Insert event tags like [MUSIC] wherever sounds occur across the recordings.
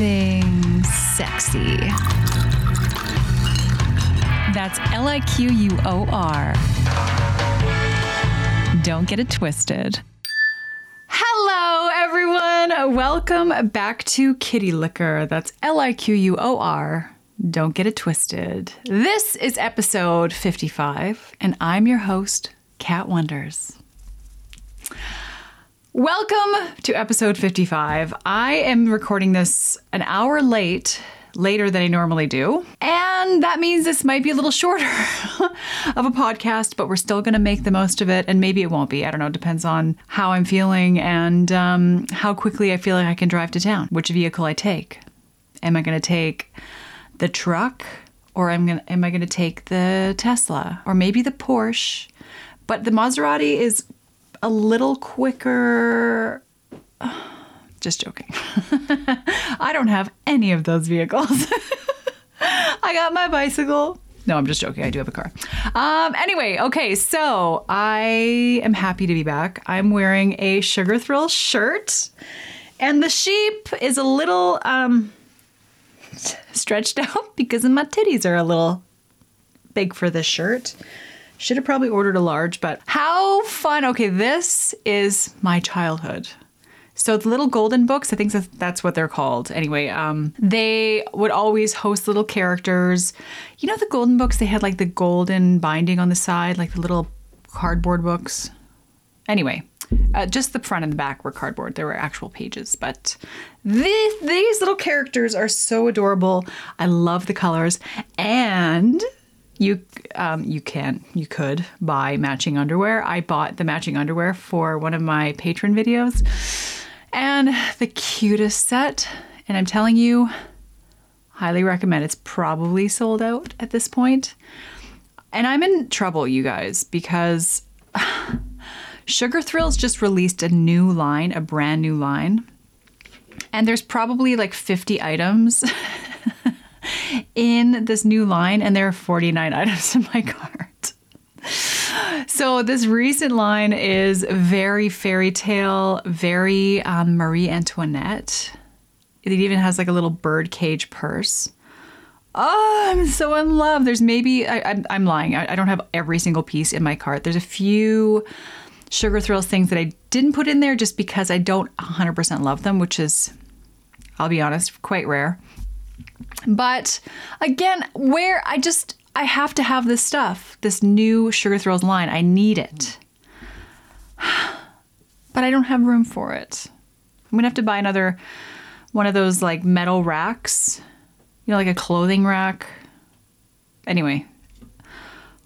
everything sexy. That's L I Q U O R. Don't get it twisted. Hello, everyone. Welcome back to Kitty Liquor. That's L I Q U O R. Don't get it twisted. This is episode 55, and I'm your host, Cat Wonders. Welcome to episode 55. I am recording this an hour late, later than I normally do. And that means this might be a little shorter [LAUGHS] of a podcast, but we're still going to make the most of it. And maybe it won't be. I don't know. It depends on how I'm feeling and um, how quickly I feel like I can drive to town, which vehicle I take. Am I going to take the truck or am, gonna, am I going to take the Tesla or maybe the Porsche? But the Maserati is a little quicker. [SIGHS] Just joking. [LAUGHS] I don't have any of those vehicles. [LAUGHS] I got my bicycle. No, I'm just joking. I do have a car. Um, anyway, okay, so I am happy to be back. I'm wearing a Sugar Thrill shirt, and the sheep is a little um, [LAUGHS] stretched out because my titties are a little big for this shirt. Should have probably ordered a large, but how fun. Okay, this is my childhood. So the little golden books, I think that's what they're called. Anyway, um, they would always host little characters. You know the golden books, they had like the golden binding on the side, like the little cardboard books. Anyway, uh, just the front and the back were cardboard. There were actual pages, but these little characters are so adorable. I love the colors, and you um, you can you could buy matching underwear. I bought the matching underwear for one of my Patreon videos, and the cutest set. And I'm telling you, highly recommend. It's probably sold out at this point, and I'm in trouble, you guys, because [SIGHS] Sugar Thrillz just released a new line, a brand new line, and there's probably like 50 items. [LAUGHS] in this new line, and there are 49 [LAUGHS] items in my cart. So, this recent line is very fairy tale, very um, Marie Antoinette. It even has like a little bird cage purse. Oh, I'm so in love. There's maybe, I, am lying. I, I don't have every single piece in my cart. There's a few Sugar Thrillz things that I didn't put in there just because I don't 100% love them, which is, I'll be honest, quite rare. But again, where I just I have to have this stuff, this new Sugar Thrillz line. I need it. [SIGHS] But I don't have room for it. I'm gonna have to buy another one of those like metal racks, you know, like a clothing rack. Anyway,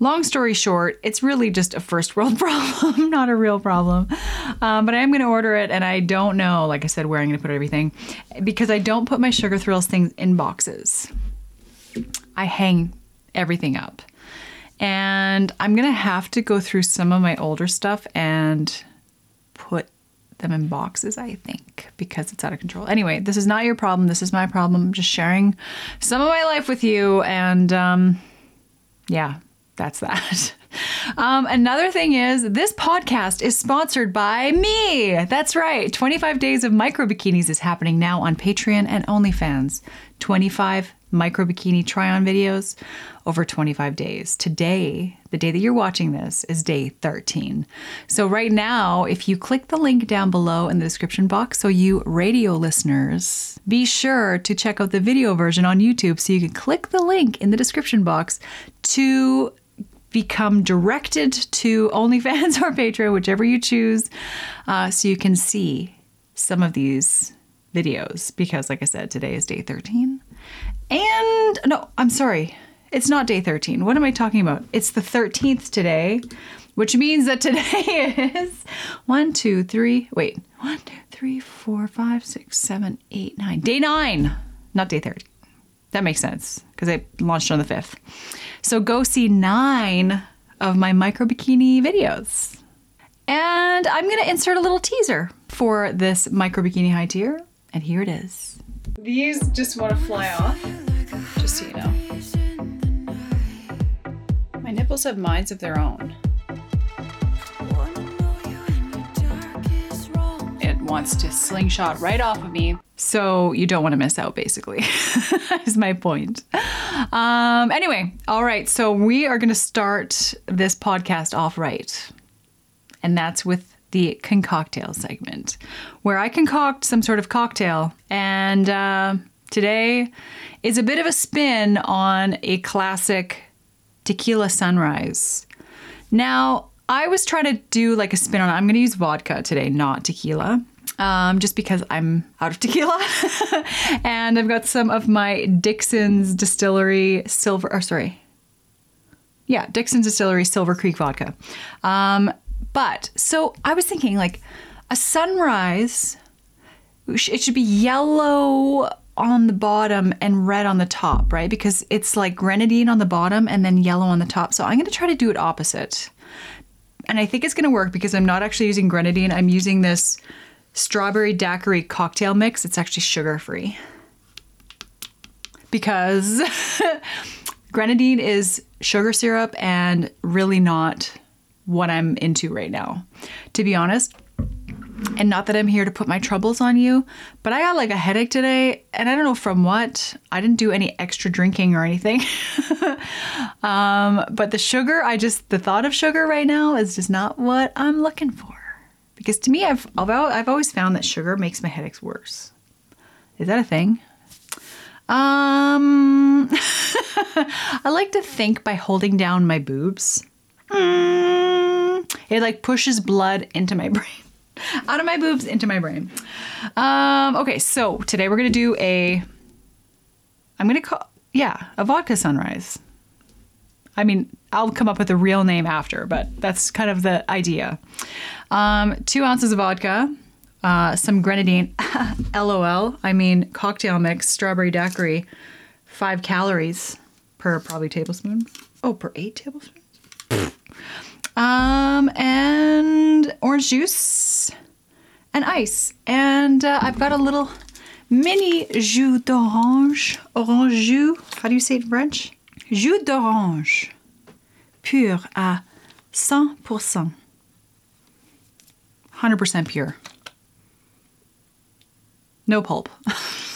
long story short, it's really just a first world [LAUGHS] problem, not a real problem. Um, but I am going to order it, and I don't know, like I said, where I'm going to put everything because I don't put my Sugar Thrillz things in boxes. I hang everything up. And I'm going to have to go through some of my older stuff and put them in boxes, I think, because it's out of control. Anyway, this is not your problem. This is my problem. I'm just sharing some of my life with you. And um, yeah, that's that. [LAUGHS] Um, another thing is, this podcast is sponsored by me. That's right. 25 Days of Micro Bikinis is happening now on Patreon and OnlyFans. 25 micro bikini try on videos over 25 days. Today, the day that you're watching this, is day 13. So, right now, if you click the link down below in the description box, so you radio listeners, be sure to check out the video version on YouTube so you can click the link in the description box to become directed to OnlyFans [LAUGHS] or Patreon, whichever you choose, uh, so you can see some of these videos. Because, like I said, today is day 13. And no, I'm sorry, it's not day 13. What am I talking about? It's the 13th today, which means that today [LAUGHS] is one, two, three, wait, one, two, three, four, five, six, seven, eight, nine. Day nine, not day 13. That makes sense because I launched on the 5th. So go see nine of my micro bikini videos. And I'm going to insert a little teaser for this micro bikini high tier. And here it is. These just want to fly off, just so you know. My nipples have minds of their own. It wants to slingshot right off of me. So you don't want to miss out, basically, [LAUGHS] is my point. Um, anyway, all right. So we are going to start this podcast off right. And that's with the concoctail segment, where I concoct some sort of cocktail. And uh, today is a bit of a spin on a classic tequila sunrise. Now, I was trying to do like a spin on. I'm going to use vodka today, not tequila. Um, just because I'm out of tequila. [LAUGHS] and I've got some of my Dixon's Distillery Silver, or sorry. Yeah, Dixon's Distillery Silver Creek vodka. Um, but so I was thinking like a sunrise, it should be yellow on the bottom and red on the top, right? Because it's like grenadine on the bottom and then yellow on the top. So I'm going to try to do it opposite. And I think it's going to work because I'm not actually using grenadine. I'm using this strawberry daiquiri cocktail mix. It's actually sugar free. Because [LAUGHS] grenadine is sugar syrup and really not what I'm into right now. To be honest, and not that I'm here to put my troubles on you, but I got like a headache today, and I don't know from what. I didn't do any extra drinking or anything. [LAUGHS] um, but the sugar, I just, the thought of sugar right now is just not what I'm looking for. Because to me, I've, although I've always found that sugar makes my headaches worse. Is that a thing? Um, [LAUGHS] I like to think by holding down my boobs. Mm, it like pushes blood into my [LAUGHS] brain out of my boobs into my brain. Um, okay, so today we're gonna do a. I'm gonna call yeah a vodka sunrise. I mean, I'll come up with a real name after, but that's kind of the idea. Um, two ounces of vodka, uh, some grenadine, [LAUGHS] LOL. I mean, cocktail mix, strawberry daiquiri, five calories per probably tablespoon. Oh, per eight tablespoons. [LAUGHS] Um, and orange juice and ice. And uh, I've got a little mini jus d'orange, orange jus. How do you say it in French? Jus d'orange, pur à 100%. 100% pure. No pulp.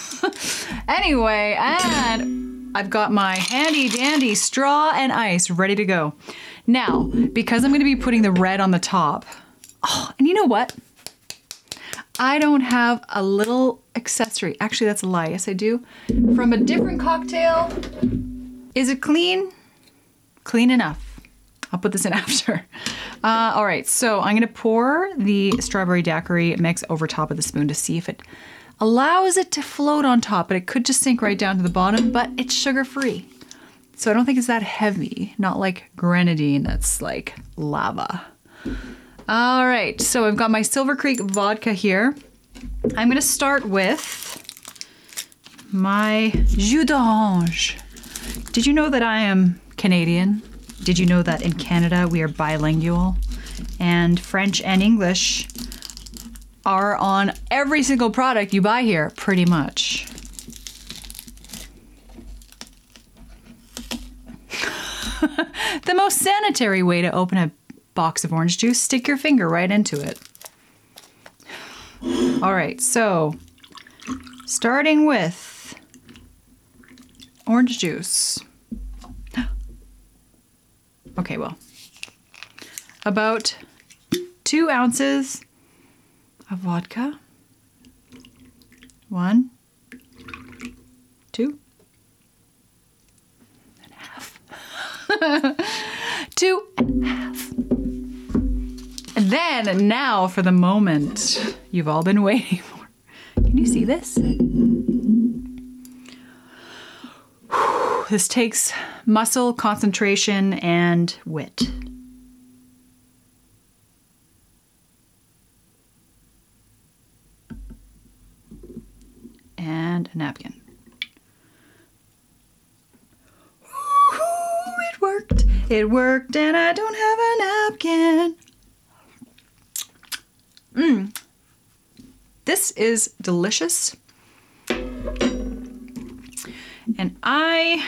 [LAUGHS] anyway, and I've got my handy dandy straw and ice ready to go. Now, because I'm going to be putting the red on the top, oh, and you know what? I don't have a little accessory. Actually, that's a lie. Yes, I do. From a different cocktail. Is it clean? Clean enough. I'll put this in [LAUGHS] after. Uh, all right, so I'm going to pour the strawberry daiquiri mix over top of the spoon to see if it allows it to float on top, but it could just sink right down to the bottom, but it's sugar free. So I don't think it's that heavy, not like grenadine that's like lava. All right, so I've got my Silver Creek vodka here. I'm gonna start with my jus d'orange. Did you know that I am Canadian? Did you know that in Canada we are bilingual? And French and English are on every single product you buy here, pretty much. [LAUGHS] the most sanitary way to open a box of orange juice, stick your finger right into it. All right, so starting with orange juice. Okay, well, about two ounces of vodka. One, two, and a half. [LAUGHS] two and a half. And then, now for the moment you've all been waiting for. Can you see this? This takes muscle, concentration, and wit. And a napkin. It worked. It worked, and I don't have a napkin. Mmm. This is delicious. And I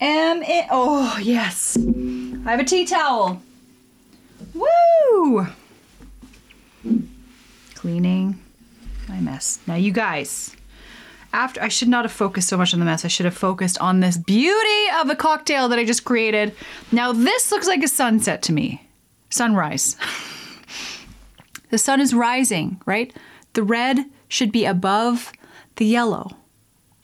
am it. Oh, yes. I have a tea towel. Woo! Cleaning my mess. Now, you guys, after I should not have focused so much on the mess. I should have focused on this beauty of a cocktail that I just created. Now, this looks like a sunset to me. Sunrise. [LAUGHS] the sun is rising, right? The red should be above the yellow.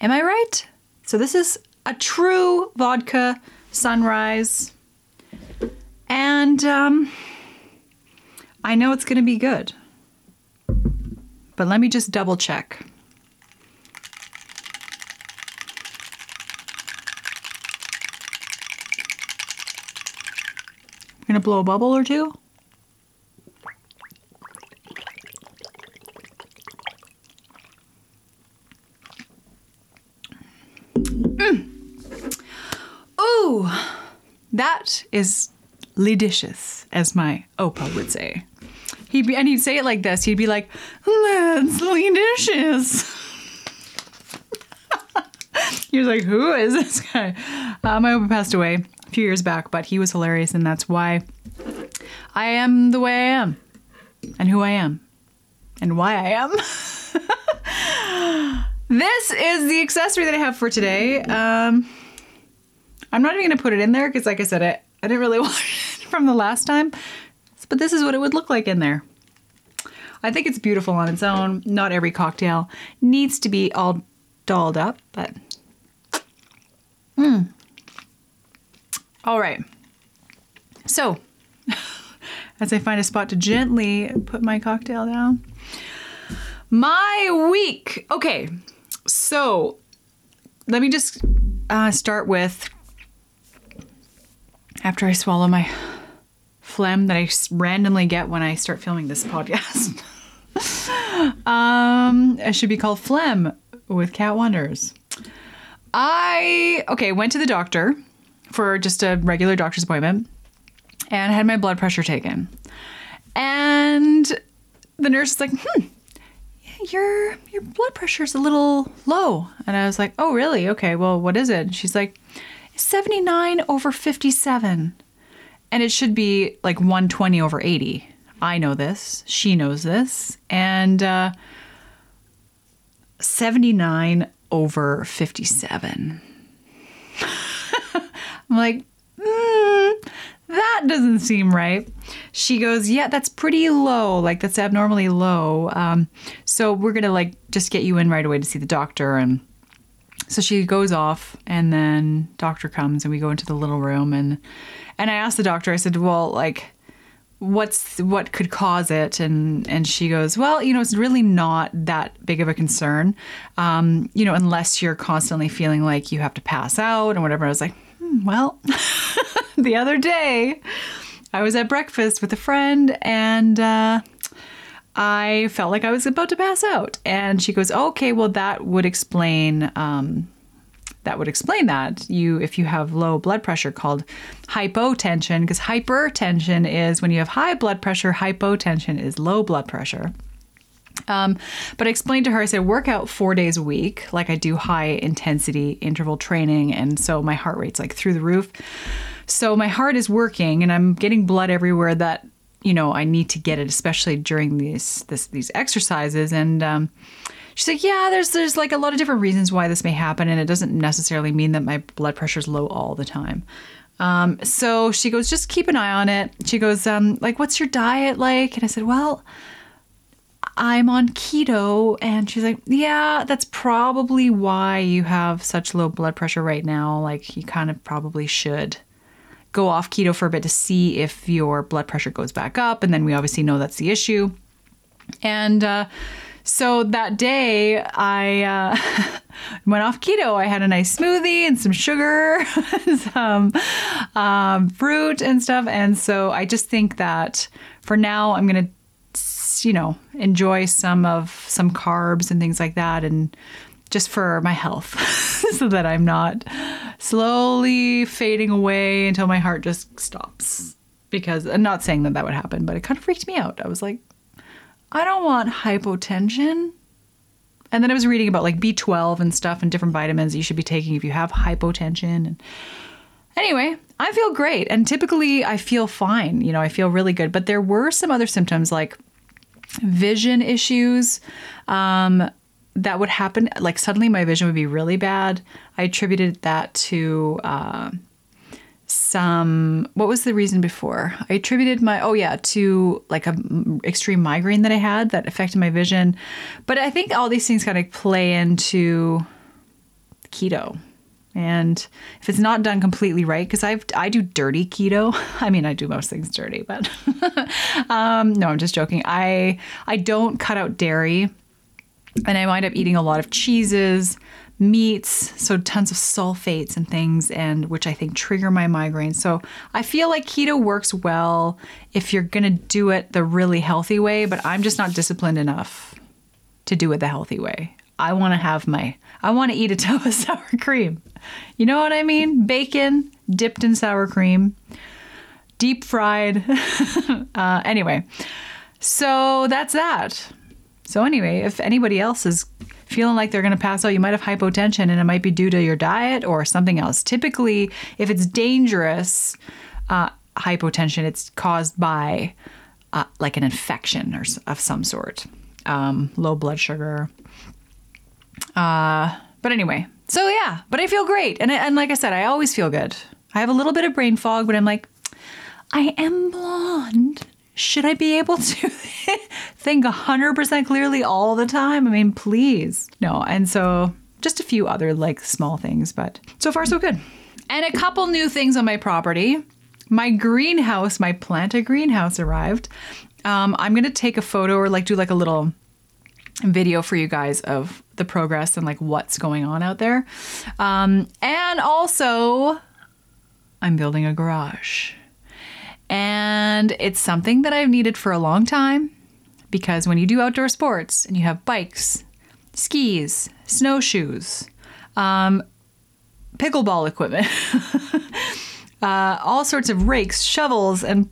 Am I right? So, this is a true vodka sunrise. And um, I know it's going to be good. But let me just double check. I'm gonna blow a bubble or two. Mm. Ooh, that is delicious, as my opa would say. He'd be, and he'd say it like this. He'd be like, "That's delicious." [LAUGHS] he was like, "Who is this guy?" Uh, my opa passed away a few years back, but he was hilarious, and that's why I am the way I am, and who I am, and why I am. [LAUGHS] this is the accessory that I have for today. Um, I'm not even going to put it in there because, like I said, I, I didn't really [LAUGHS] want it from the last time, but this is what it would look like in there. I think it's beautiful on its own. Not every cocktail needs to be all dolled up, but. Hmm. All right. So, [LAUGHS] as I find a spot to gently put my cocktail down, my week. Okay, so let me just uh, start with after I swallow my phlegm that I randomly get when I start filming this podcast. [LAUGHS] um, it should be called phlegm with Cat Wonders. I okay went to the doctor for just a regular doctor's appointment and had my blood pressure taken. And the nurse is like, hmm, your your blood pressure's a little low. And I was like, oh really? Okay, well what is it? She's like, 79 over 57. And it should be like 120 over 80. I know this. She knows this. And uh, 79 over 57. [LAUGHS] I'm like, mm, that doesn't seem right. She goes, yeah, that's pretty low. Like that's abnormally low. Um, so we're gonna like just get you in right away to see the doctor. And so she goes off, and then doctor comes, and we go into the little room, and and I asked the doctor. I said, well, like what's what could cause it and and she goes well you know it's really not that big of a concern um, you know unless you're constantly feeling like you have to pass out and whatever i was like hmm, well [LAUGHS] the other day i was at breakfast with a friend and uh, i felt like i was about to pass out and she goes okay well that would explain um, that would explain that you if you have low blood pressure called hypotension because hypertension is when you have high blood pressure hypotension is low blood pressure um, but I explained to her, I said, work out four days a week. Like I do high intensity interval training. And so my heart rate's like through the roof. So my heart is working and I'm getting blood everywhere that, you know, I need to get it, especially during these, this, these exercises. And, um, she's like, yeah, there's there's like a lot of different reasons why this may happen, and it doesn't necessarily mean that my blood pressure's low all the time. Um, so she goes, just keep an eye on it. She goes, um, like, what's your diet like? And I said, well, I'm on keto. And she's like, yeah, that's probably why you have such low blood pressure right now. Like, you kind of probably should go off keto for a bit to see if your blood pressure goes back up. And then we obviously know that's the issue. And, uh, so that day, I uh, [LAUGHS] went off keto. I had a nice smoothie and some sugar, [LAUGHS] some um, fruit and stuff. And so I just think that for now, I'm going to, you know, enjoy some of some carbs and things like that. And just for my health, [LAUGHS] so that I'm not slowly fading away until my heart just stops. Because I'm not saying that that would happen, but it kind of freaked me out. I was like, I don't want hypotension. And then I was reading about like B12 and stuff and different vitamins you should be taking if you have hypotension. And anyway, I feel great. And typically I feel fine. You know, I feel really good. But there were some other symptoms like vision issues um, that would happen. Like suddenly my vision would be really bad. I attributed that to uh, some, what was the reason before? I attributed my, oh yeah, to like a extreme migraine that I had that affected my vision. But I think all these things kind of play into keto. And if it's not done completely right, because I've I do dirty keto. [LAUGHS] I mean, I do most things dirty, but [LAUGHS] um, no, I'm just joking. I I don't cut out dairy, and I wind up eating a lot of cheeses, meats, so tons of sulfates and things, and which I think trigger my migraine. So I feel like keto works well if you're gonna do it the really healthy way, but I'm just not disciplined enough to do it the healthy way. I want to have my, I want to eat a [LAUGHS] tub of sour cream. You know what I mean? Bacon dipped in sour cream, deep fried. [LAUGHS] uh, anyway, so that's that. So, anyway, if anybody else is feeling like they're going to pass out, you might have hypotension and it might be due to your diet or something else. Typically, if it's dangerous, uh, hypotension, it's caused by uh, like an infection or of some sort, um, low blood sugar, uh, but anyway, so yeah, but I feel great. And, and like I said, I always feel good. I have a little bit of brain fog, but I'm like, I am blonde. Should I be able to [LAUGHS] think 100% clearly all the time? I mean, please. No. And so just a few other like small things, but so far so good. And a couple new things on my property. My greenhouse, my planted greenhouse arrived. Um, I'm to take a photo or like do like a little video for you guys of the progress and like what's going on out there. Um, and also, I'm building a garage. And it's something that I've needed for a long time because when you do outdoor sports and you have bikes, skis, snowshoes, um, pickleball equipment, [LAUGHS] uh, all sorts of rakes, shovels, and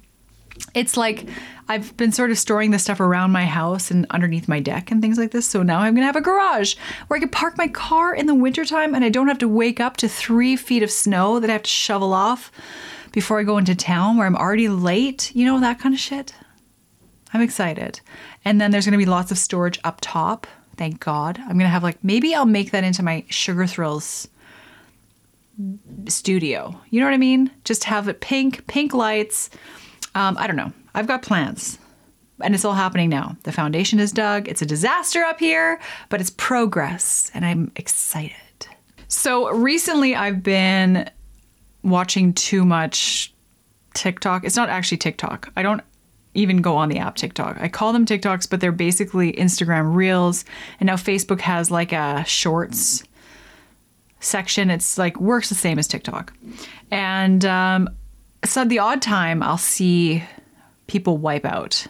it's like I've been sort of storing this stuff around my house and underneath my deck and things like this. So now I'm gonna have a garage where I can park my car in the wintertime and I don't have to wake up to three feet of snow that I have to shovel off before I go into town where I'm already late. You know, that kind of shit. I'm excited. And then there's gonna be lots of storage up top. Thank God. I'm gonna have like maybe I'll make that into my Sugar Thrillz studio. You know what I mean? Just have it pink, pink lights. Um, I don't know. I've got plans. And it's all happening now. The foundation is dug. It's a disaster up here, but it's progress, and I'm excited. So recently, I've been watching too much TikTok. It's not actually TikTok. I don't even go on the app TikTok. I call them TikToks, but they're basically Instagram Reels. And now Facebook has like a shorts section. It's like works the same as TikTok. And um, so the odd time I'll see people wipe out.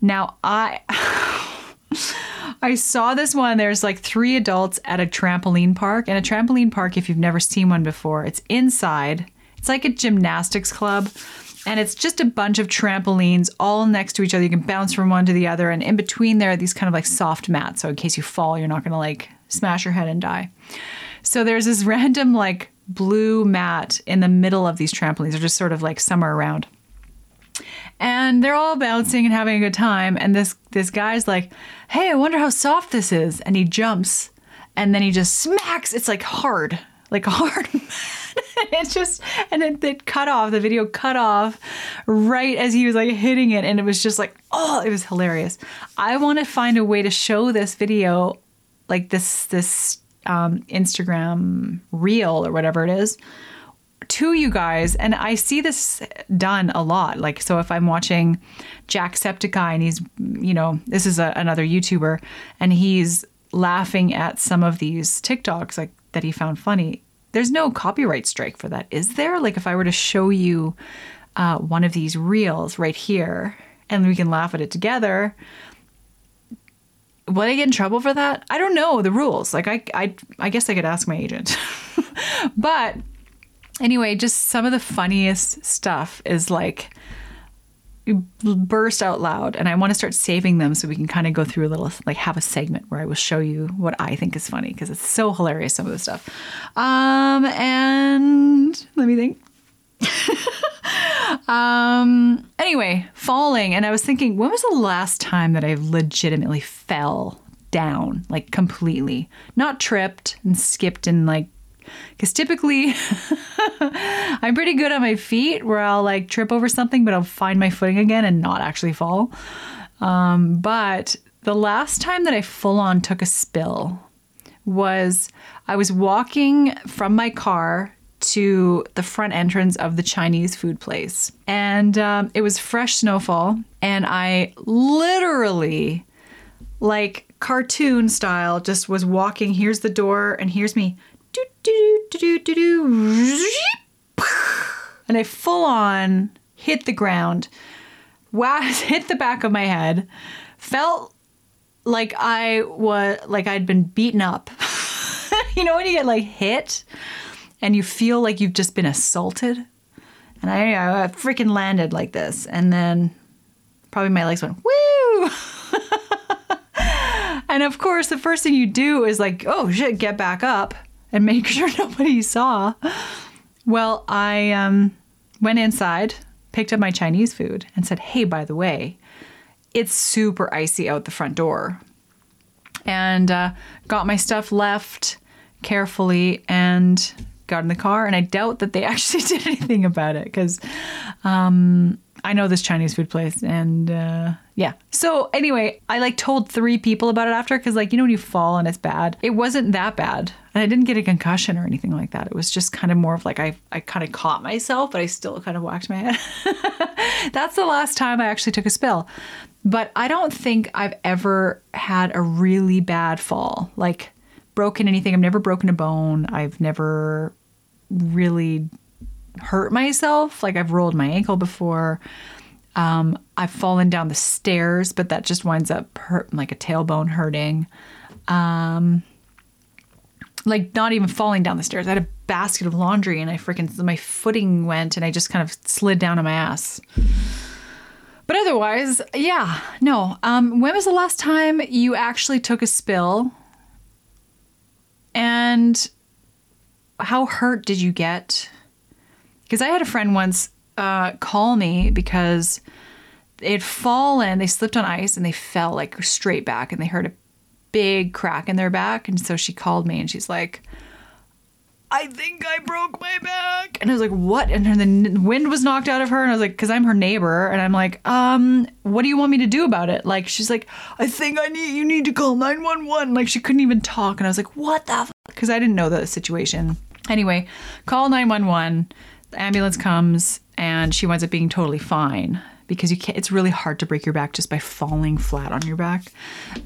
Now I [LAUGHS] I saw this one. There's like three adults at a trampoline park. And a trampoline park, if you've never seen one before, it's inside. It's like a gymnastics club. And it's just a bunch of trampolines all next to each other. You can bounce from one to the other. And in between there are these kind of like soft mats. So in case you fall, you're not gonna like smash your head and die. So there's this [LAUGHS] random like blue mat in the middle of these trampolines. They're just sort of like somewhere around. And they're all bouncing and having a good time. And this this guy's like, "Hey, I wonder how soft this is." And he jumps, and then he just smacks. It's like hard, like [LAUGHS] hard. it's just and it, it cut off. The video cut off right as he was like hitting it, and it was just like, oh, it was hilarious. I want to find a way to show this video, like this this um, Instagram reel or whatever it is, to you guys. And I see this done a lot. Like, so if I'm watching Jacksepticeye and he's, you know, this is a, another YouTuber and he's laughing at some of these TikToks like that he found funny. There's no copyright strike for that, is there? Like, if I were to show you uh, one of these reels right here and we can laugh at it together, would I get in trouble for that? I don't know the rules. Like I, I, I guess I could ask my agent. [LAUGHS] but anyway, just some of the funniest stuff is like burst out loud, and I want to start saving them so we can kind of go through a little, like have a segment where I will show you what I think is funny because it's so hilarious some of the stuff. Um, and let me think. [LAUGHS] Um, anyway, falling. And I was thinking, when was the last time that I legitimately fell down, like completely? Not tripped and skipped and like, because typically [LAUGHS] I'm pretty good on my feet where I'll like trip over something, but I'll find my footing again and not actually fall. Um, but the last time that I full on took a spill was I was walking from my car to the front entrance of the Chinese food place. And um, it was fresh snowfall. And I literally, like cartoon style, just was walking. Here's the door, and here's me. And I full on hit the ground, hit the back of my head, felt like I was like I'd been beaten up. you know when you get like hit and you feel like you've just been assaulted? And I, I freaking landed like this. And then probably my legs went, woo! and of course, the first thing you do is like, oh shit, get back up and make [LAUGHS] sure nobody saw. Well, I um, went inside, picked up my Chinese food, and said, hey, by the way, it's super icy out the front door. And uh, got my stuff left carefully and got in the car. And I doubt that they [LAUGHS] actually did anything about it because um, I know this Chinese food place. And uh, yeah. So anyway, I like told three people about it after because, like, you know, when you fall and it's bad, it wasn't that bad. And I didn't get a concussion or anything like that. It was just kind of more of like I, I kind of caught myself, but I still kind of whacked my head. [LAUGHS] That's the last time I actually took a spill. But I don't think I've ever had a really bad fall. Like, broken anything. I've never broken a bone. I've never really hurt myself. Like I've rolled my ankle before. Um, I've fallen down the stairs, but that just winds up hurt, like a tailbone hurting. Um, like not even falling down the stairs. I had a basket of laundry and I freaking my footing went and I just kind of slid down on my ass. But otherwise, yeah, no. Um, when was the last time you actually took a spill and how hurt did you get? Because I had a friend once uh, call me because they'd fallen, they slipped on ice and they fell like straight back and they heard a big crack in their back. And so she called me and she's like, I think I broke my back. And I was like, what? And then the wind was knocked out of her. And I was like, because I'm her neighbor. And I'm like, um, what do you want me to do about it? Like, she's like, I think I need, you need to call 911. Like, she couldn't even talk. And I was like, what the? Because I didn't know the situation. Anyway, call 911. The ambulance comes and she winds up being totally fine because you can't, it's really hard to break your back just by falling flat on your back.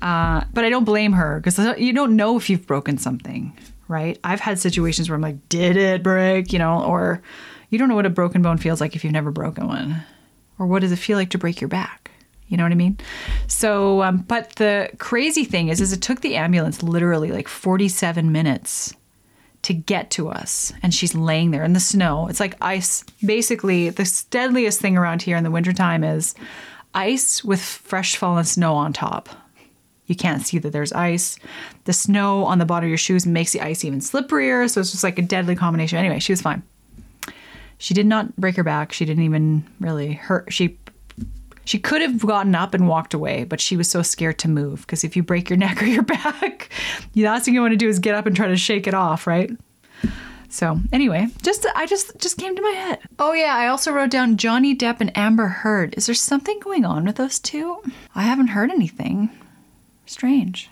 Uh, but I don't blame her because you don't know if you've broken something right? I've had situations where I'm like, did it break? You know, or you don't know what a broken bone feels like if you've never broken one. Or what does it feel like to break your back? You know what I mean? So, um, but the crazy thing is, is it took the ambulance literally like 47 minutes to get to us. And she's laying there in the snow. It's like ice. Basically, the deadliest thing around here in the wintertime is ice with fresh fallen snow on top. You can't see that there's ice. The snow on the bottom of your shoes makes the ice even slipperier. So it's just like a deadly combination. Anyway, she was fine. She did not break her back. She didn't even really hurt. She she could have gotten up and walked away, but she was so scared to move because if you break your [LAUGHS] neck or your back, the last thing you want to do is get up and try to shake it off, right? So anyway, just I just just came to my head. Oh yeah, I also wrote down Johnny Depp and Amber Heard. Is there something going on with those two? I haven't heard anything. Strange.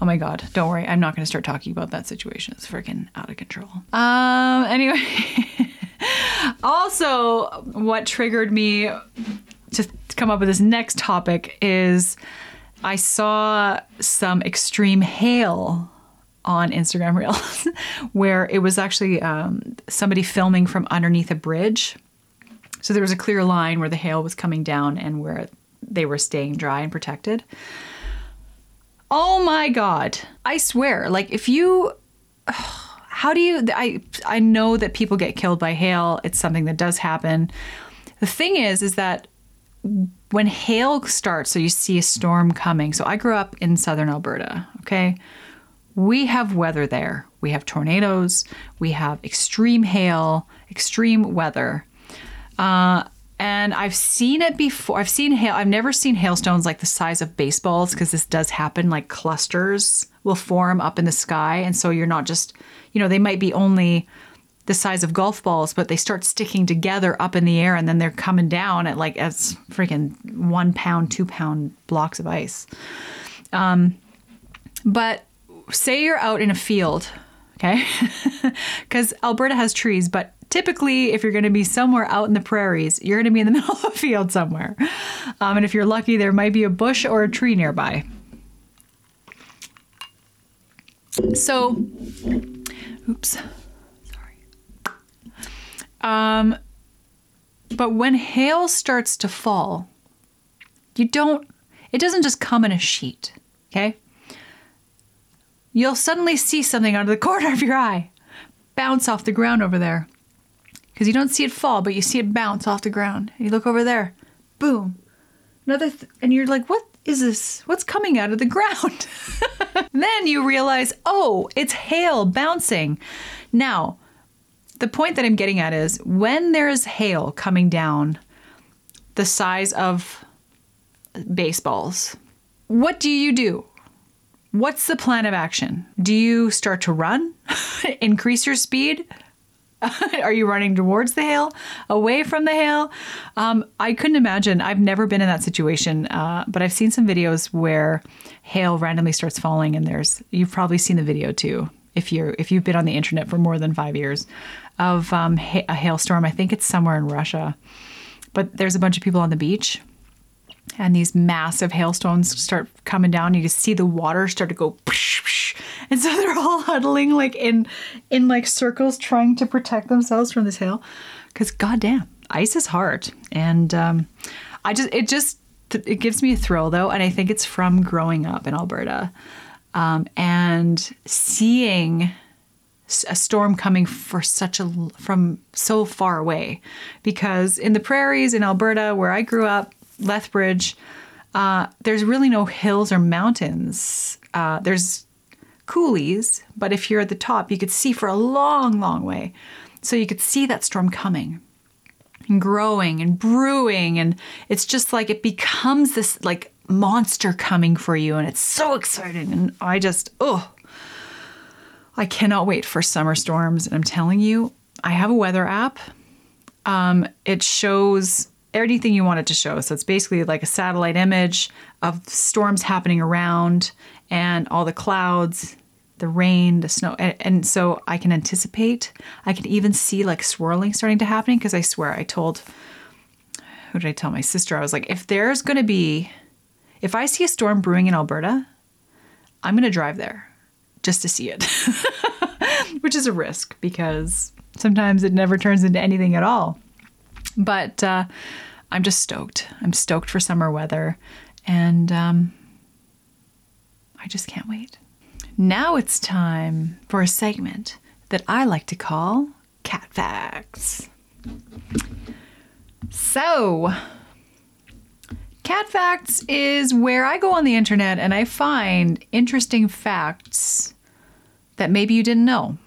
Oh my God. Don't worry. I'm not going to start talking about that situation. It's freaking out of control. Um, anyway. [LAUGHS] also, what triggered me to come up with this next topic is I saw some extreme hail on Instagram Reels [LAUGHS] where it was actually um, somebody filming from underneath a bridge. So there was a clear line where the hail was coming down and where they were staying dry and protected. Oh my god. I swear, like if you [SIGHS] how do you I I know that people get killed by hail. It's something that does happen. The thing is is that when hail starts, so you see a storm coming. So I grew up in southern Alberta, okay? We have weather there. We have tornadoes, we have extreme hail, extreme weather. Uh, and I've seen it before. I've seen hail. I've never seen hailstones like the size of baseballs because this does happen. Like clusters will form up in the sky, and so you're not just, you know, they might be only the size of golf balls, but they start sticking together up in the air, and then they're coming down at like as freaking one pound, two pound blocks of ice. Um, but say you're out in a field, okay? [LAUGHS] Because Alberta has trees, but typically, if you're going to be somewhere out in the prairies, you're going to be in the [LAUGHS] middle of a field somewhere. Um, and if you're lucky, there might be a bush or a tree nearby. So, oops. Um, but when hail starts to fall, you don't, it doesn't just come in a sheet, okay? You'll suddenly see something out of the [LAUGHS] corner of your eye bounce off the ground over there because you don't see it fall, but you see it bounce off the ground. You look over there, boom, another, th- and you're like, what is this? What's coming out of the [LAUGHS] ground? [LAUGHS] then you realize, oh, it's hail bouncing. Now, the point that I'm getting at is when there's hail coming down the size of baseballs, what do you do? What's the plan of action? Do you start to run? [LAUGHS] Increase your speed? [LAUGHS] Are you running towards the hail, away from the hail? Um, I couldn't imagine. I've never been in that situation, uh, but I've seen some videos where hail randomly starts falling, and there's you've probably seen the video too if you if you've been on the internet for more than five years of um, ha- a hailstorm. I think it's somewhere in Russia, but there's a bunch of people on the beach and these massive hailstones start coming down. You just see the water start to go, psh, psh. and so [LAUGHS] they're all huddling like in in like circles, trying to protect themselves from this hail. Because goddamn, ice is hard, and um, I just it just it gives me a thrill though, and I think it's from growing up in Alberta um, and seeing a storm coming for such a from so far away because in the prairies in Alberta where I grew up Lethbridge, uh, there's really no hills or mountains. Uh, there's coulees, but if you're at the top, you could see for a long, long way. So you could see that storm coming and growing and brewing. And it's just like it becomes this like monster coming for you. And it's so exciting. And I just, oh, I cannot wait for summer storms. And I'm telling you, I have a weather app. Um, it shows anything you want it to show. So it's basically like a satellite image of storms happening around and all the clouds, the rain, the snow. And, and so I can anticipate. I can even see like swirling starting to happen because I swear I told, who did I tell? My sister. I was like, if there's going to be, if I see a storm brewing in Alberta, I'm going to drive there just to see it, [LAUGHS] which is a risk because sometimes it never turns into anything at all. But uh, I'm just stoked. I'm stoked for summer weather. And um, I just can't wait. Now it's time for a segment that I like to call Cat Facts. So, Cat Facts is where I go on the internet and I find interesting facts that maybe you didn't know.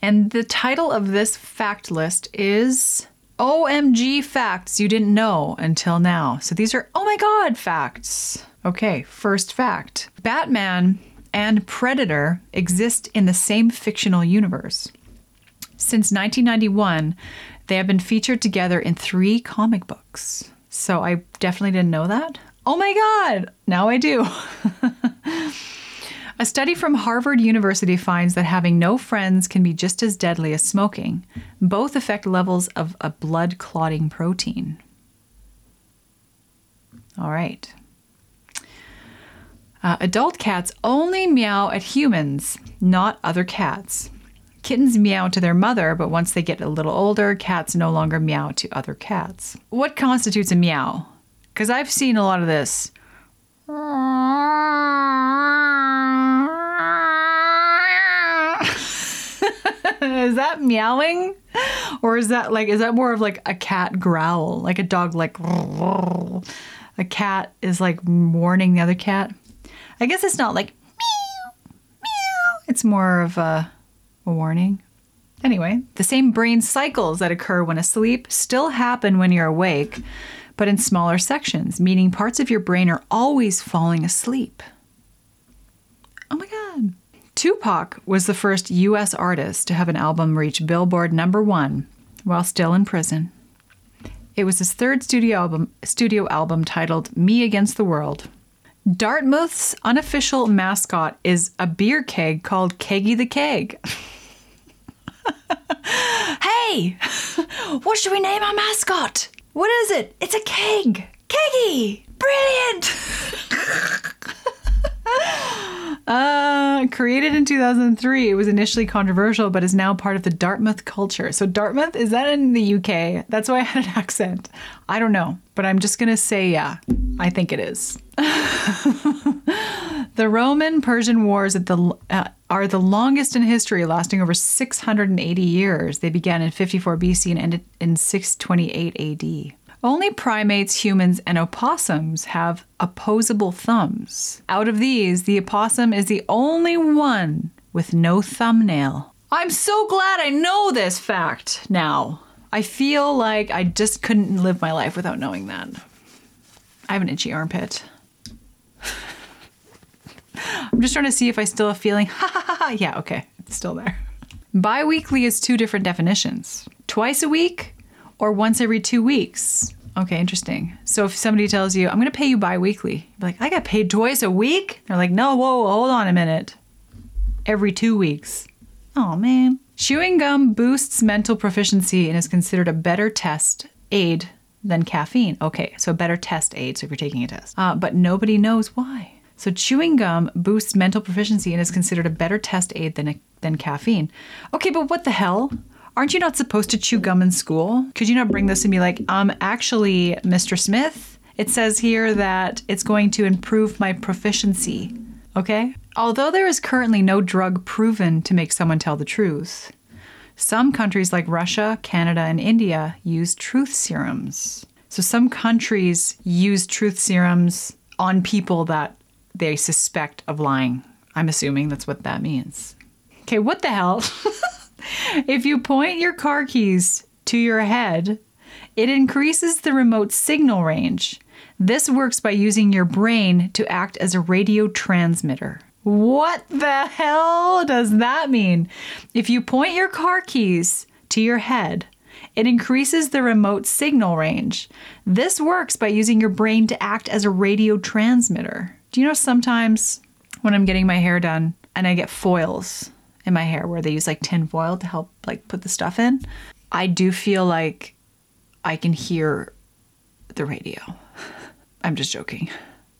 And the title of this fact list is OMG facts you didn't know until now. So these are, oh my God, facts. Okay, first fact Batman and Predator exist in the same fictional universe. Since 1991, they have been featured together in three comic books. So I definitely didn't know that. Oh my God, now I do. [LAUGHS] A study from Harvard University finds that having no friends can be just as deadly as smoking. Both affect levels of a blood clotting protein. All right. Uh, adult cats only meow at humans, not other cats. Kittens meow to their mother, but once they get a little older, cats no longer meow to other cats. What constitutes a meow? Because I've seen a lot of this. Is that meowing? Or is that like, is that more of like a cat growl? Like a dog, like, a cat is like warning the other cat? I guess it's not like meow, meow. It's more of a, a warning. Anyway, the same brain cycles that occur when asleep still happen when you're awake, but in smaller sections, meaning parts of your brain are always falling asleep. Oh my God. Tupac was the first US artist to have an album reach Billboard number one while still in prison. It was his third studio album, studio album titled Me Against the World. Dartmouth's unofficial mascot is a beer keg called Keggy the Keg. [LAUGHS] hey, [LAUGHS] what should we name our mascot? What is it? It's a keg. Keggy! Brilliant! [LAUGHS] Uh, created in 2003, it was initially controversial, but is now part of the Dartmouth culture. So, Dartmouth, is that in the UK? That's why I had an [LAUGHS] accent. I don't know, but I'm just going to say, yeah, I think it is. [LAUGHS] the Roman Persian Wars the, uh, are the longest in history, lasting over 680 years. They began in 54 BC and ended in 628 AD. Only primates, humans, and opossums have opposable thumbs. Out of these, the opossum is the only one with no thumbnail. I'm so glad I know this fact now. I feel like I just couldn't live my life without knowing that. I have an itchy armpit. I'm just trying to see if I still have feeling. [LAUGHS] Ha ha ha. Yeah, okay, it's still there. Bi weekly is two different definitions twice a week or once every two weeks. Okay, interesting. So if somebody tells you, I'm going to pay you bi weekly, you're like, I got paid twice a week? They're like, no, whoa, hold on a minute. Every two weeks. Oh, man. Chewing gum boosts mental proficiency and is considered a better test aid than caffeine. Okay, so a better test aid, so if you're taking a test. Uh, but nobody knows why. So chewing gum boosts mental proficiency and is considered a better test aid than, a, than caffeine. Okay, but what the hell? aren't you not supposed to chew gum in school? Could you not bring this and be like, um, actually, Mr. Smith, it says here that it's going to improve my proficiency. Okay? Although there is currently no drug proven to make someone tell the truth, some countries like Russia, Canada, and India use truth serums. So some countries use truth serums on people that they suspect of lying. I'm assuming that's what that means. Okay, what the hell? [LAUGHS] if you point your car keys to your head, it increases the remote signal range. This works by using your brain to act as a radio transmitter. What the hell does that mean? If you point your car keys to your head, it increases the remote signal range. This works by using your brain to act as a radio transmitter. Do you know sometimes when I'm getting my hair done and I get foils in my hair where they use like tin foil to help like put the stuff in, I do feel like I can hear the radio. [LAUGHS] I'm just joking.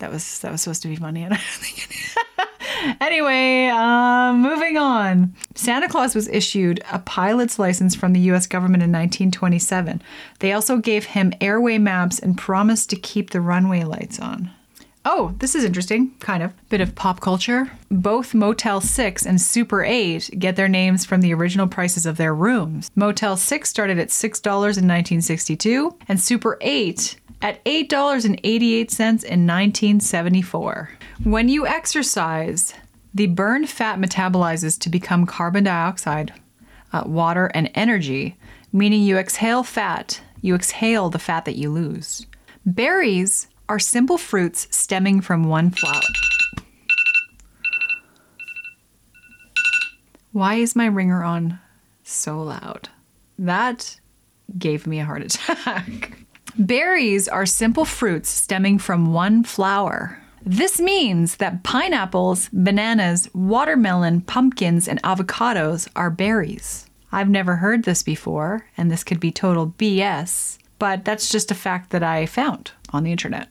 That was that was supposed to be funny, and [LAUGHS] I don't think it. [LAUGHS] anyway, um, moving on. Santa Claus was issued a pilot's license from the U.S. government in 1927. They also gave him airway maps and promised to keep the runway lights on. Oh, this is interesting, kind of. Bit of pop culture. Both Motel 6 and Super 8 get their names from the original prices of their rooms. Motel 6 started at $6 in 1962, and Super 8 at $8.88 in 1974. When you exercise, the burned fat metabolizes to become carbon dioxide, uh, water, and energy, meaning you exhale fat. You exhale the fat that you lose. Berries are simple fruits stemming from one flower. Why is my ringer on so loud? That gave me a heart attack. [LAUGHS] Berries are simple fruits stemming from one flower. This means that pineapples, bananas, watermelon, pumpkins, and avocados are berries. I've never heard this before, and this could be total BS, but that's just a fact that I found on the internet.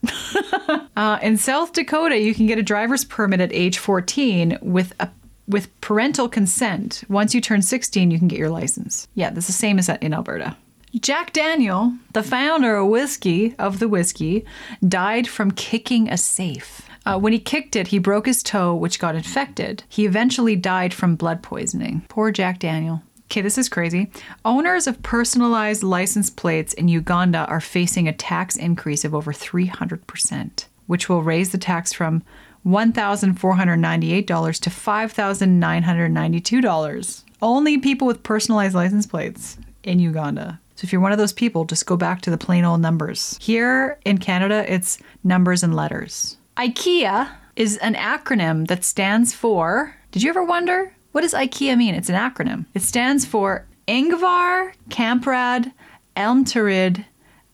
[LAUGHS] uh, in South Dakota, you can get a driver's permit at age 14 with a with parental consent. Once you turn 16, you can get your license. Yeah, that's the same as in Alberta. Jack Daniel, the founder of whiskey of the whiskey, died from kicking a safe. Uh, when he kicked it, he broke his toe, which got infected. He eventually died from blood poisoning. Poor Jack Daniel. Okay, this is crazy. Owners of personalized license plates in Uganda are facing a tax increase of over 300%, which will raise the tax from $1,498 to $5,992. Only people with personalized license plates in Uganda. So if you're one of those people, just go back to the plain old numbers. Here in Canada, it's numbers and letters. IKEA is an acronym that stands for. Did you ever wonder? What does IKEA mean? It's an acronym. It stands for Ingvar Kamprad Elmtaryd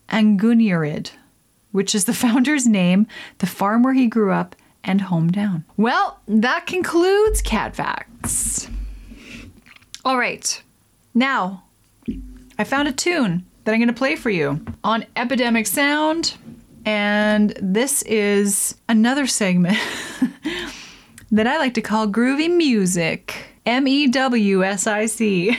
Agunnaryd, which is the founder's name, the farm where he grew up, and hometown. Well, that concludes Cat Facts. All right. Now, I found a tune that I'm going to play for you on Epidemic Sound. And this is another segment [LAUGHS] that I like to call Groovy Music. M E W S I C.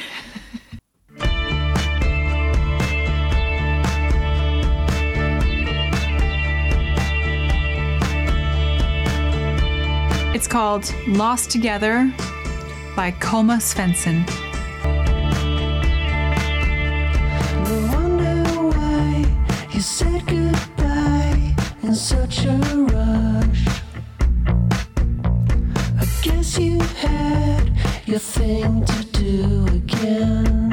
It's called Lost Together by Koma Svensson. In such a rush. I guess you had your thing to do again.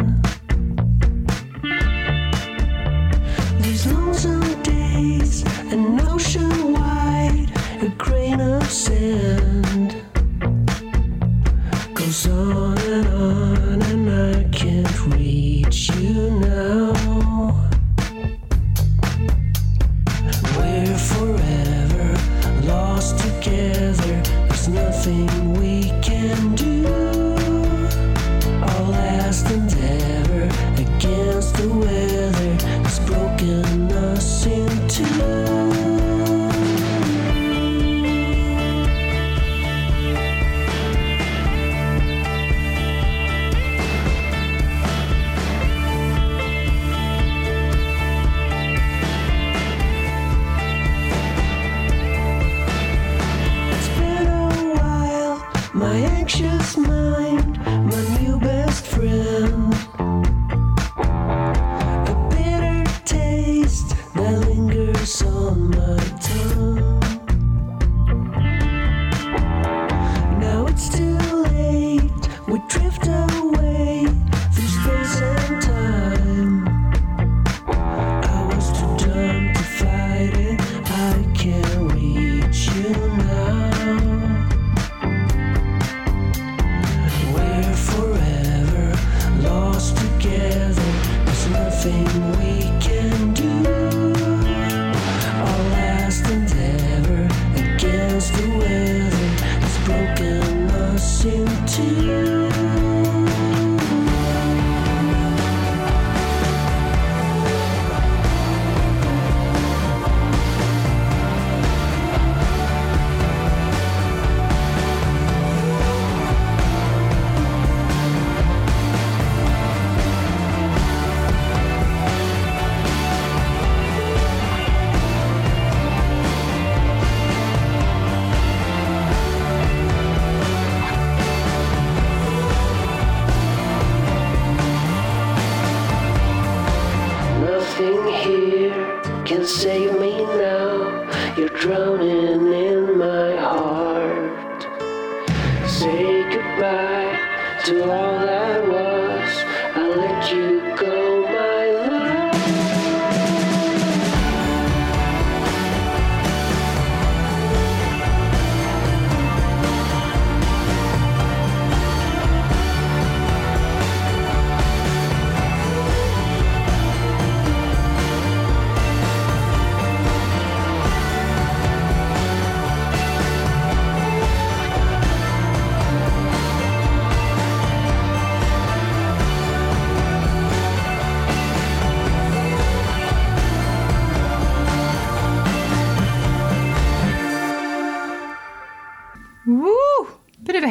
Against the weather has broken us in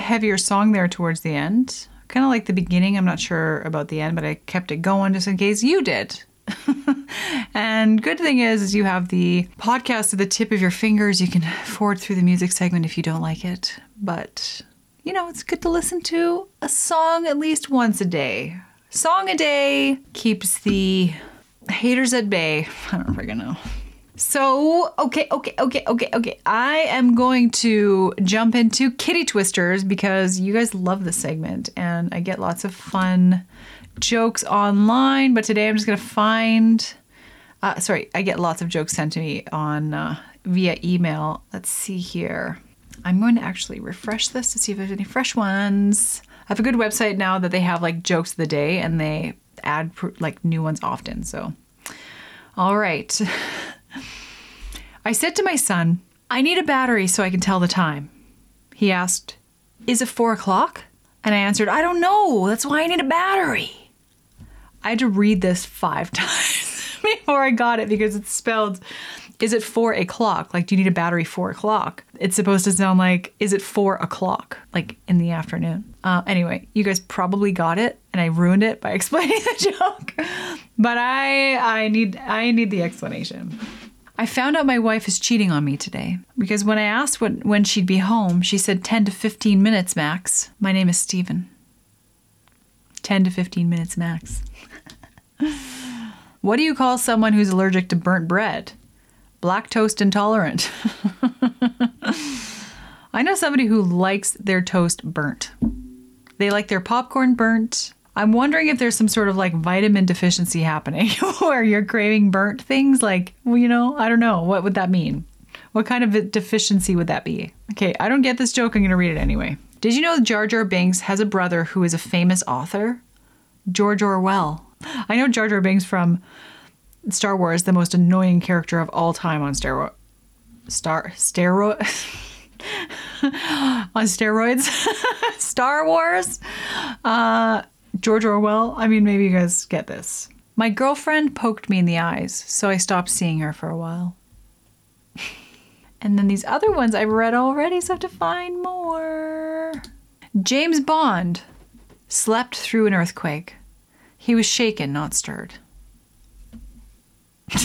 heavier song there towards the end. Kind of like the beginning. I'm not sure about the end, but I kept it going just in case you did. [LAUGHS] and good thing is, is you have the podcast at the tip of your fingers. You can forward through the music segment if you don't like it. But you know, it's good to listen to a song at least once a day. Song a day keeps the haters at bay. [LAUGHS] I don't freaking know. So, okay, okay, okay, okay, okay. I am going to jump into kitty twisters because you guys love this segment and I get lots of fun jokes online. But today I'm just going to find, uh, sorry, I get lots of jokes sent to me on uh, via email. Let's see here. I'm going to actually refresh this to see if there's any fresh ones. I have a good website now that they have like jokes of the day and they add like new ones often. So, all right. [LAUGHS] I said to my son, I need a battery so I can tell the time. He asked, Is it four o'clock? And I answered, I don't know. That's why I need a battery. I had to read this five [LAUGHS] times [LAUGHS] before I got it because it's spelled, Is it four o'clock? Like, do you need a battery four o'clock? It's supposed to sound like, Is it four o'clock? Like in the afternoon. Uh, anyway, you guys probably got it and I ruined it by [LAUGHS] explaining the joke. But I I need I need the explanation. I found out my wife is cheating on me today because when I asked when, when she'd be home, she said 10 to 15 minutes max. My name is Stephen. 10 to 15 minutes max. [LAUGHS] what do you call someone who's allergic to burnt bread? Black toast intolerant. [LAUGHS] I know somebody who likes their toast burnt. They like their popcorn burnt. I'm wondering if there's some sort of like vitamin deficiency happening [LAUGHS] where you're craving burnt things. Like, well, you know, I don't know. What would that mean? What kind of deficiency would that be? Okay, I don't get this joke. I'm going to read it anyway. Did you know Jar Jar Binks has a brother who is a famous author? George Orwell. I know Jar Jar Binks from Star Wars, the most annoying character of all time on steroid. Star steroid [LAUGHS] on steroids. [LAUGHS] Star Wars. Uh, George Orwell. I mean, maybe you guys get this. My girlfriend poked me in the eyes, so I stopped seeing her for a while. [LAUGHS] and then these other ones I've read already, so I have to find more. James Bond slept through an earthquake. He was shaken, not stirred. [LAUGHS]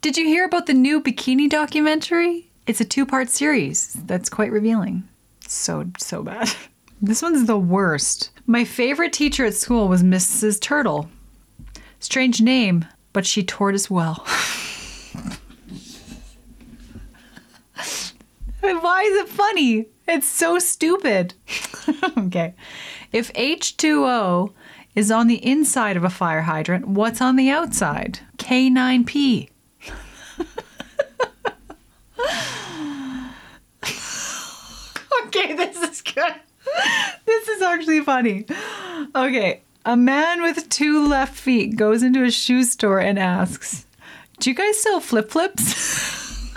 Did you hear about the new bikini documentary? It's a two part series that's quite revealing. So, so bad. [LAUGHS] This one's the worst. My favorite teacher at school was Mrs. Turtle. Strange name, but she taught us well. [LAUGHS] Why is it funny? It's so stupid. [LAUGHS] okay. If H2O is on the inside of a fire hydrant, what's on the outside? K9P. [LAUGHS] okay, this is good. [LAUGHS] This is actually funny. Okay. A man with two left feet goes into a shoe store and asks, Do you guys sell flip flips? [LAUGHS]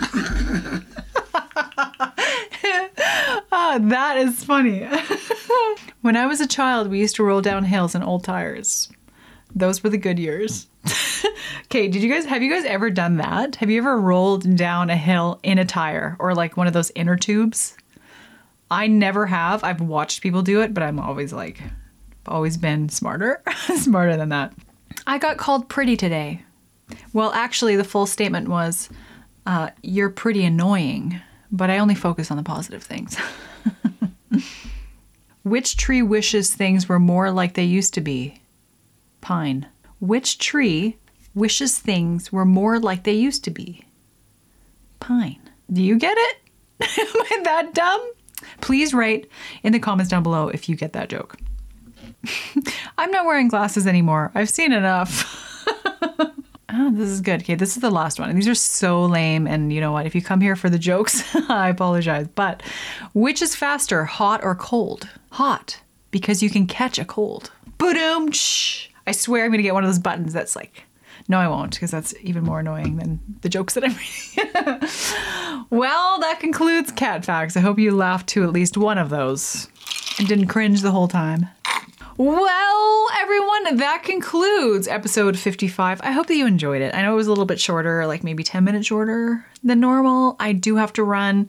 ah, that is funny. [LAUGHS] when I was a child, we used to roll down hills in old tires. Those were the good years. okay, did you guys have you guys ever done that? Have you ever rolled down a hill in a tire or like one of those inner tubes? I never have. I've watched people do it, but I'm always like always been smarter, [LAUGHS] smarter than that. I got called pretty today. Well, actually, the full statement was, uh, "You're pretty annoying," but I only focus on the positive things. [LAUGHS] Which tree wishes things were more like they used to be? Pine. Which tree wishes things were more like they used to be? Pine. Do you get it? [LAUGHS] Am I that dumb? Please write in the comments down below if you get that joke. [LAUGHS] I'm not wearing glasses anymore. I've seen enough. [LAUGHS] oh, this is good. Okay, this is the last one. These are so lame. And you know what? If you come here for the jokes, [LAUGHS] I apologize. But which is faster, hot or cold? Hot, because you can catch a cold. Boom! I swear I'm to get one of those buttons that's like, no, I won't, because that's even more annoying than the jokes that I'm reading. [LAUGHS] well, that concludes Cat Facts. I hope you laughed to at least one of those and didn't cringe the whole time. Well, everyone, that concludes episode 55. I hope that you enjoyed it. I know it was a little bit shorter, like maybe 10 minutes shorter than normal. I do have to run.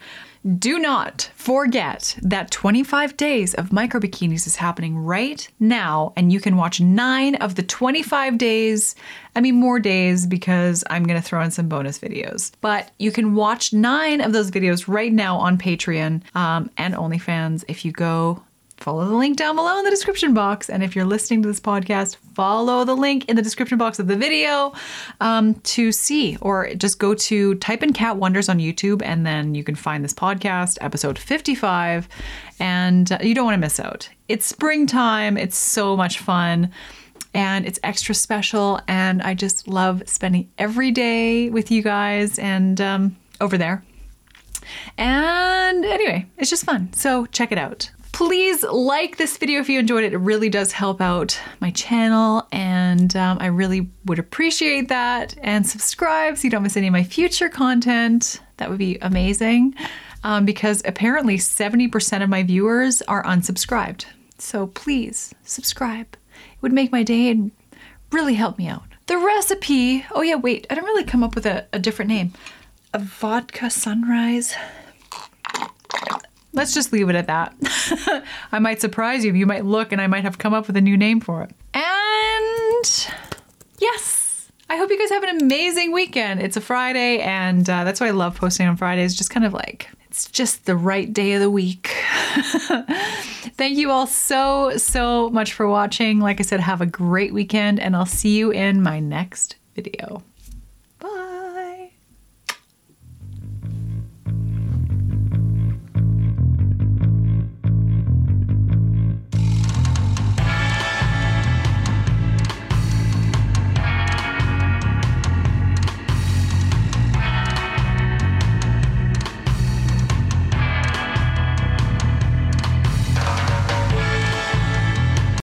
Do not forget that 25 days of micro bikinis is happening right now, and you can watch nine of the 25 days. I mean, more days because I'm going to throw in some bonus videos. But you can watch nine of those videos right now on Patreon um, and OnlyFans if you go follow the link down below in the description box. And if you're listening to this podcast, follow the link in the description box of the video um, to see, or just go to type in Cat Wonders on YouTube, and then you can find this podcast, episode 55, and uh, you don't want to miss out. It's springtime, it's so much fun. And it's extra special, and I just love spending every day with you guys and um, over there. And anyway, it's just fun. So check it out. Please like this video if you enjoyed it. It really does help out my channel, and um, I really would appreciate that. And subscribe so you don't miss any of my future content. That would be amazing um, because apparently 70% of my viewers are unsubscribed. So please subscribe. It would make my day and really help me out. The recipe oh, yeah, wait, I didn't really come up with a, a different name. A vodka sunrise. Let's just leave it at that. [LAUGHS] I might surprise you. You might look and I might have come up with a new name for it. And yes, I hope you guys have an amazing weekend. It's a Friday, and uh, that's why I love posting on Fridays. Just kind of like, it's just the right day of the week. [LAUGHS] Thank you all so, so much for watching. Like I said, have a great weekend, and I'll see you in my next video.